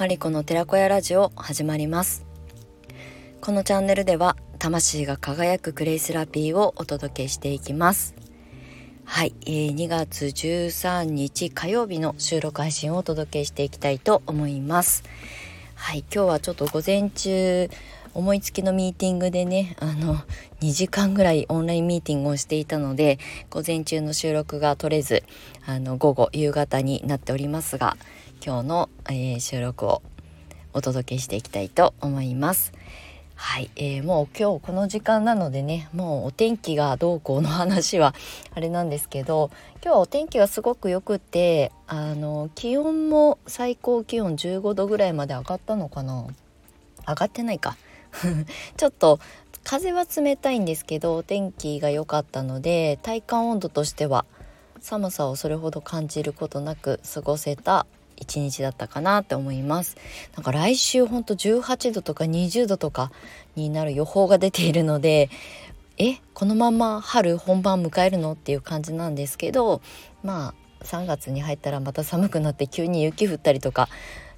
マリコの寺子屋ラジオ始まります。このチャンネルでは魂が輝くクレイセラピーをお届けしていきます。はい、えー、2月13日火曜日の収録配信をお届けしていきたいと思います。はい今日はちょっと午前中思いつきのミーティングでねあの2時間ぐらいオンラインミーティングをしていたので午前中の収録が取れずあの午後夕方になっておりますが今日の、えー、収録をお届けしていきたいと思います。はい、えー、もう今日この時間なのでねもうお天気がどうこうの話はあれなんですけど今日はお天気がすごくよくてあの気温も最高気温15度ぐらいまで上がったのかな？上がってないか ちょっと風は冷たいんですけどお天気が良かったので体感温度としては寒さをそれほど感じることなく過ごせた一日だったかなって思います。なんか来週ほんと18度とか20度とかになる予報が出ているのでえこのまま春本番迎えるのっていう感じなんですけどまあ3月に入ったらまた寒くなって急に雪降ったりとか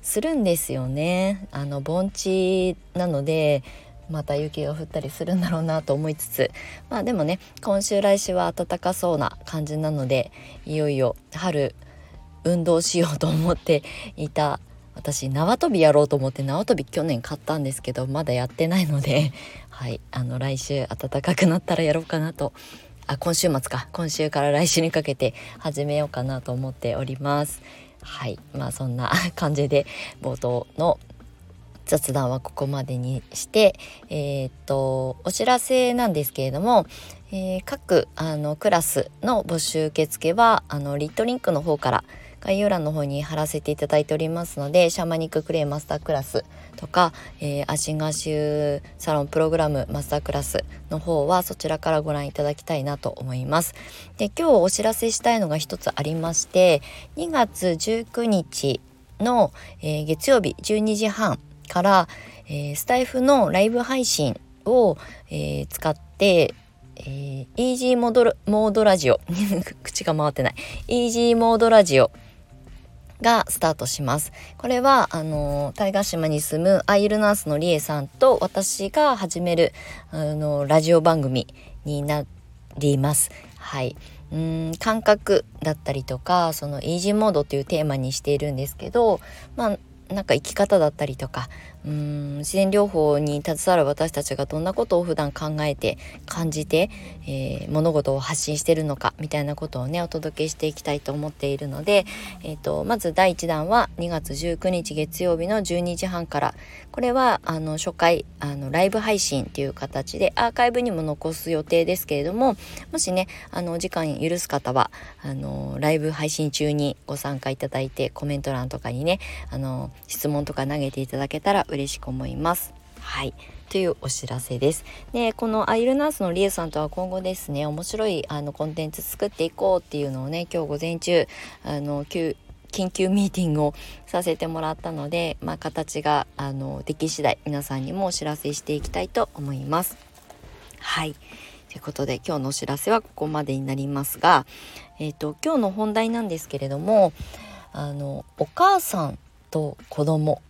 するんですよね。あの盆地なのでまた雪が降ったりするんだろうなと思いつつ。まあでもね今週来週は暖かそうな感じなのでいよいよ春運動しようと思っていた。私縄跳びやろうと思って縄跳び去年買ったんですけどまだやってないので はいあの来週暖かくなったらやろうかなと。あ今週末か。今週から来週にかけて始めようかなと思っております。はいまあそんな感じで冒頭の雑談はここまでにしてえー、っとお知らせなんですけれども、えー、各あのクラスの募集受付はあの lit.link の方から概要欄の方に貼らせていただいておりますのでシャーマニッククレイマスタークラスとか、えー、アシンガーシューサロンプログラムマスタークラスの方はそちらからご覧いただきたいなと思います。で今日お知らせしたいのが一つありまして2月19日の、えー、月曜日12時半から、えー、スタイフのライブ配信を、えー、使ってえー、イージーモードモードラジオ 口が回ってないイージーモードラジオがスタートします。これはあの大河島に住むアイルナースのりえさんと私が始めるあのラジオ番組になります。はい。うん感覚だったりとかそのイージーモードっていうテーマにしているんですけどまあなんか生き方だったりとかうん。自然療法に携わる私たちがどんなことを普段考えて感じて、えー、物事を発信してるのかみたいなことをねお届けしていきたいと思っているので、えーと、まず第1弾は2月19日月曜日の12時半から。これはあの初回あのライブ配信っていう形でアーカイブにも残す予定ですけれどももしねあのお時間許す方はあのライブ配信中にご参加いただいてコメント欄とかにねあの質問とか投げていただけたら嬉しく思います。はいというお知らせです。でこのアイルナースのリエさんとは今後ですね面白いあのコンテンツ作っていこうっていうのをね今日午前中あの緊急ミーティングをさせてもらったので、まあ、形があのでき次第皆さんにもお知らせしていきたいと思います。はいということで今日のお知らせはここまでになりますが、えーと、今日の本題なんですけれどもあのお母さんと子供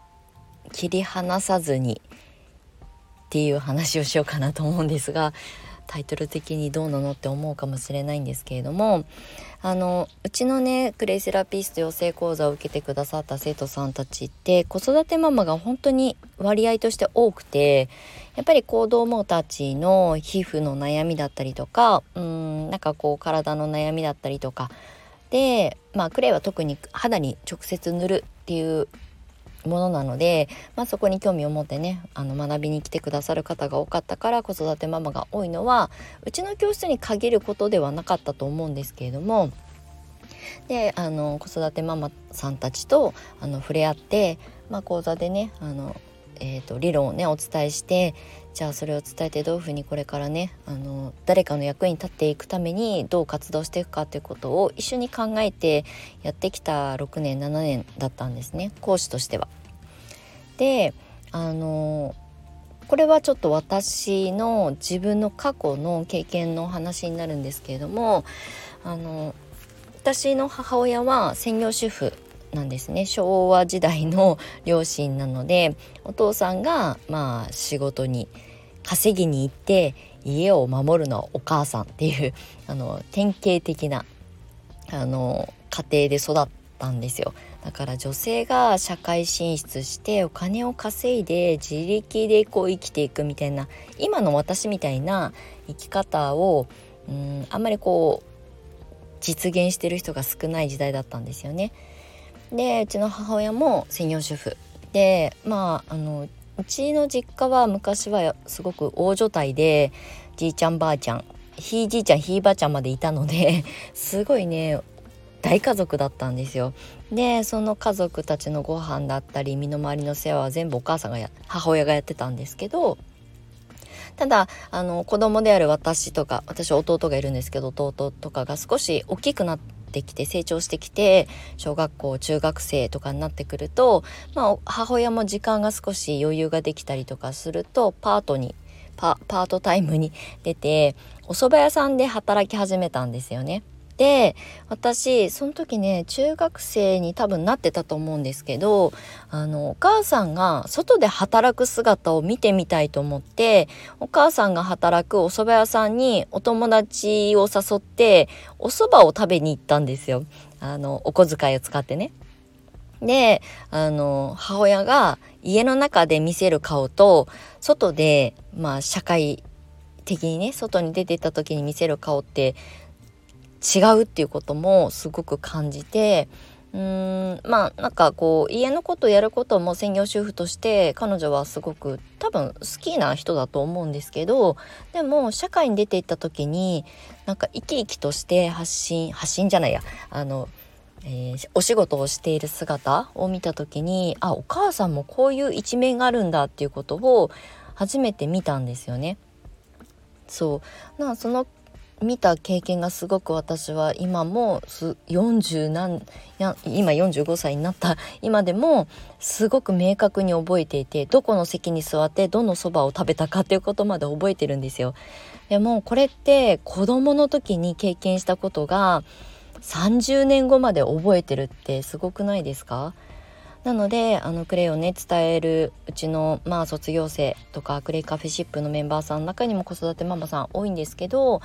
切り離さずにっていう話をしようかなと思うんですがタイトル的にどうなのって思うかもしれないんですけれどもあのうちのねクレイセラピスト養成講座を受けてくださった生徒さんたちって子育てママが本当に割合として多くてやっぱり子供たちの皮膚の悩みだったりとかうんなんかこう体の悩みだったりとかでまあクレイは特に肌に直接塗るっていうものなので、まあ、そこに興味を持ってねあの学びに来てくださる方が多かったから子育てママが多いのはうちの教室に限ることではなかったと思うんですけれどもであの子育てママさんたちとあの触れ合って、まあ、講座でねあの、えーと、理論をねお伝えしてじゃあそれを伝えてどういうふうにこれからねあの誰かの役に立っていくためにどう活動していくかということを一緒に考えてやってきた6年7年だったんですね講師としては。であのこれはちょっと私の自分の過去の経験の話になるんですけれどもあの私の母親は専業主婦なんですね昭和時代の両親なのでお父さんがまあ仕事に稼ぎに行って家を守るのはお母さんっていうあの典型的なあの家庭で育ったんですよだから女性が社会進出してお金を稼いで自力でこう生きていくみたいな今の私みたいな生き方をうんあんまりこう実現してる人が少ない時代だったんですよね。でうちの母親も専業主婦でまああのうちの実家は昔はすごく大所帯でじいちゃんばあちゃんひいじいちゃんひいばあちゃんまでいたので すごいね大家族だったんですよ。でその家族たちのご飯だったり身の回りの世話は全部お母さんがや母親がやってたんですけどただあの子供である私とか私弟がいるんですけど弟とかが少し大きくなってきて成長してきて小学校中学生とかになってくると、まあ、母親も時間が少し余裕ができたりとかするとパートにパートタイムに出てお蕎麦屋さんで働き始めたんですよね。で私その時ね中学生に多分なってたと思うんですけどあのお母さんが外で働く姿を見てみたいと思ってお母さんが働くお蕎麦屋さんにお友達を誘ってお蕎麦を食べに行ったんですよあのお小遣いを使ってね。であの母親が家の中で見せる顔と外でまあ社会的にね外に出てった時に見せる顔って違うっていうこともすごく感じてうーんまあなんかこう家のことやることも専業主婦として彼女はすごく多分好きな人だと思うんですけどでも社会に出ていった時になんか生き生きとして発信発信じゃないやあのえー、お仕事をしている姿を見た時にあお母さんもこういう一面があるんだっていうことを初めて見たんですよね。そうなその見た経験がすごく私は今も40何や今45歳になった 今でもすごく明確に覚えていてどこの席に座ってどのそばを食べたかっていうことまで覚えてるんですよ。でもこれって子供の時に経験したことが30年後まで覚えてるってすごくないですか？なのであのクレイをね伝えるうちのまあ卒業生とかクレイカフェシップのメンバーさんの中にも子育てママさん多いんですけど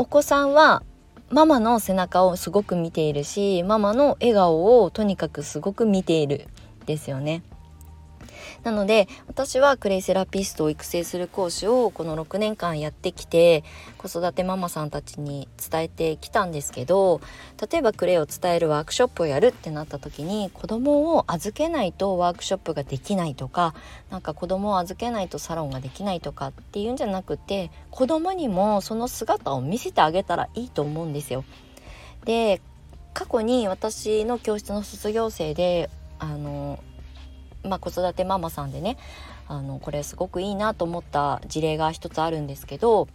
お子さんはママの背中をすごく見ているしママの笑顔をとにかくすごく見ているですよね。なので私はクレイセラピストを育成する講師をこの6年間やってきて子育てママさんたちに伝えてきたんですけど例えばクレイを伝えるワークショップをやるってなった時に子供を預けないとワークショップができないとかなんか子供を預けないとサロンができないとかっていうんじゃなくて子供にもその姿を見せてあげたらいいと思うんですよ。で過去に私の教室の卒業生であのまあ、子育てママさんでねあのこれすごくいいなと思った事例が一つあるんですけど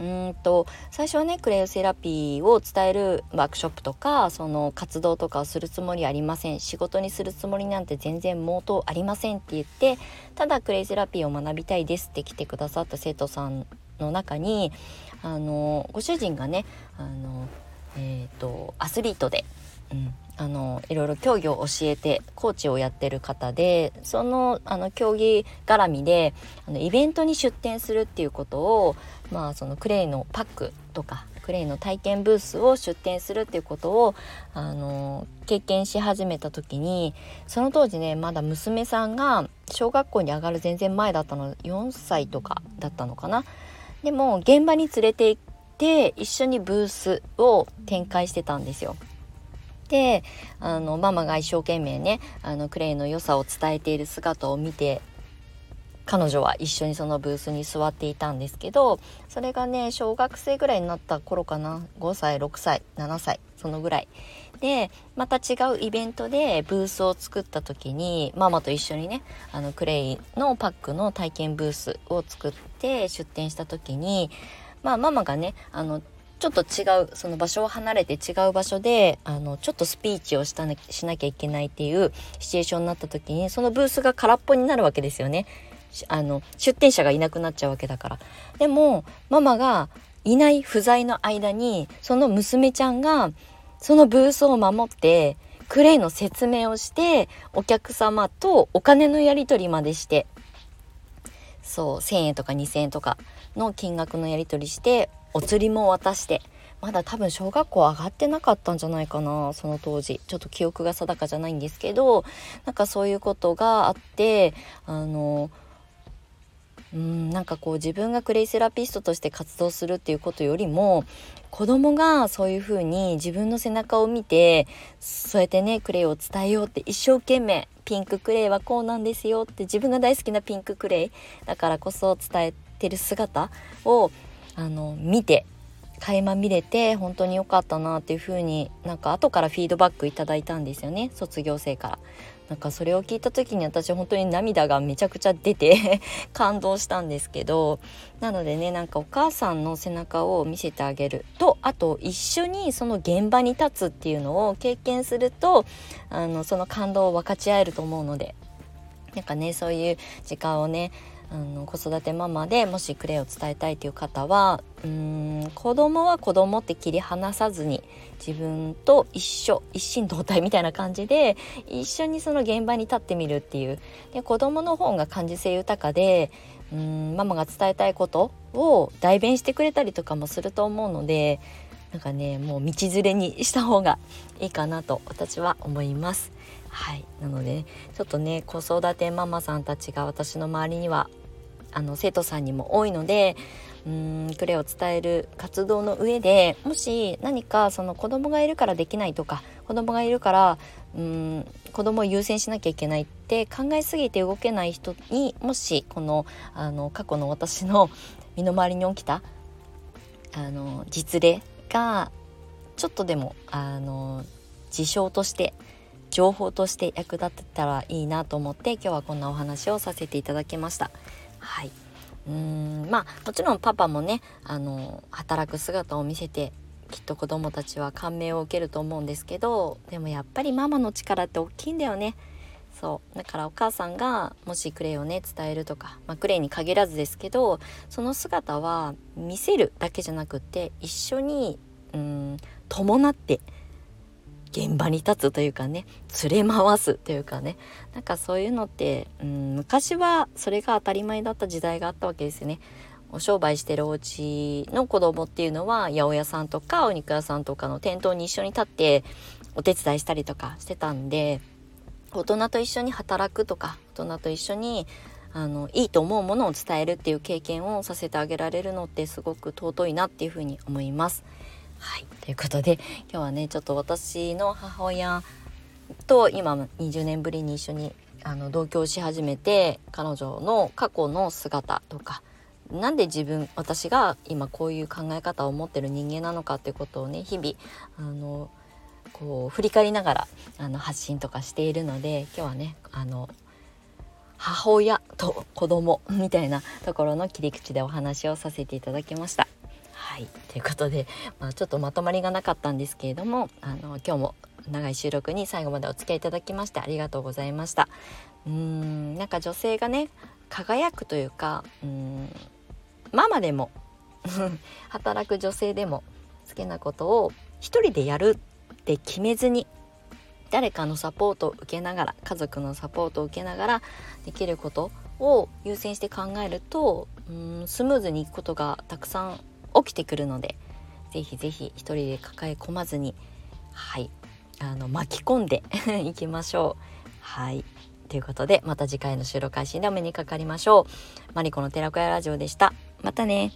うんと最初はねクレイセラピーを伝えるワークショップとかその活動とかをするつもりありません。仕事にするつもりなんて全然毛頭ありませんって言ってただクレイセラピーを学びたいですって来てくださった生徒さんの中にあのご主人がねあの、えーとアスリートで、うん、あのいろいろ競技を教えてコーチをやってる方でそのあの競技絡みであのイベントに出展するっていうことを、まあ、そのクレイのパックとかクレイの体験ブースを出展するっていうことをあの経験し始めた時にその当時ねまだ娘さんが小学校に上がる全然前だったの4歳とかだったのかな。でも現場に連れて行って一緒にブースを展開してたんですよ。であのママが一生懸命ねあのクレイの良さを伝えている姿を見て彼女は一緒にそのブースに座っていたんですけどそれがね小学生ぐらいになった頃かな。5歳6歳7歳そのぐらい。でまた違うイベントでブースを作った時にママと一緒にねあのクレイのパックの体験ブースを作って出店した時にまあママがねあのちょっと違うその場所を離れて違う場所であのちょっとスピーチをしたなしなきゃいけないっていうシチュエーションになった時にそのブースが空っぽになるわけですよね。あの出店者がいなくなっちゃうわけだから。でもママがいない不在の間にその娘ちゃんがそのブースを守ってクレイの説明をしてお客様とお金のやり取りまでしてそう1,000円とか2,000円とかの金額のやり取りしてお釣りも渡して。まだ多分小学校上がってなかったんじゃないかなその当時。ちょっと記憶が定かじゃないんですけどなんかそういうことがあってあのうんなんかこう自分がクレイセラピストとして活動するっていうことよりも子供がそういうふうに自分の背中を見てそうやってねクレイを伝えようって一生懸命ピンククレイはこうなんですよって自分が大好きなピンククレイだからこそ伝えてる姿をあの見て垣間見れて本当に良かったなっていう風になんか後からフィードバックいただいたんですよね。卒業生から。なんかそれを聞いた時に私本当に涙がめちゃくちゃ出て 感動したんですけど。なのでねなんかお母さんの背中を見せてあげるとあと一緒にその現場に立つっていうのを経験するとあのその感動を分かち合えると思うので。なんかねそういう時間をねあの子育てママでもしクレイを伝えたいという方はうん子供は子供って切り離さずに自分と一緒一心同体みたいな感じで一緒にその現場に立ってみるっていうで子供の方が感受性豊かでうんママが伝えたいことを代弁してくれたりとかもすると思うのでなんかねもう道連れにした方がいいかなと私は思います。はい。なのでちょっとね子育てママさんたちが私の周りにはあの生徒さんにも多いのでうんクレを伝える活動の上でもし何かその子供がいるからできないとか子供がいるからうん子供を優先しなきゃいけないって考えすぎて動けない人にもしこのあの過去の私の身の回りに起きたあの実例がちょっとでもあの事象として情報として役立てたらいいなと思って今日はこんなお話をさせていただきました。はいうーんまあもちろんパパもねあの働く姿を見せてきっと子どもたちは感銘を受けると思うんですけどでもやっぱりママの力って大きいんだよね。そうだからお母さんがもしクレイをね伝えるとか、まあ、クレイに限らずですけどその姿は見せるだけじゃなくって一緒にうん伴って現場に立つというかね連れ回すというかねなんかそういうのって、うん、昔はそれが当たり前だった時代があったわけですよね。お商売してるお家の子供っていうのは八百屋さんとかお肉屋さんとかの店頭に一緒に立ってお手伝いしたりとかしてたんで大人と一緒に働くとか大人と一緒にあのいいと思うものを伝えるっていう経験をさせてあげられるのってすごく尊いなっていうふうに思います。はいということで今日はねちょっと私の母親と今20年ぶりに一緒にあの同居をし始めて彼女の過去の姿とかなんで自分私が今こういう考え方を持ってる人間なのかっていうことをね日々あのこう振り返りながらあの発信とかしているので今日はねあの母親と子供みたいなところの切り口でお話をさせていただきました。はい。ということで、まあ、ちょっとまとまりがなかったんですけれどもあの今日も長い収録に最後までお付き合いいただきましてありがとうございました。うーんなんか女性がね輝くというかうんママでも 働く女性でも好きなことを一人でやるって決めずに誰かのサポートを受けながら家族のサポートを受けながらできることを優先して考えるとうんスムーズにいくことがたくさん起きてくるのでぜひぜひ一人で抱え込まずにはいあの巻き込んで いきましょう。はいということでまた次回の収録配信でお目にかかりましょう。マリコの寺子屋ラジオでした。またね。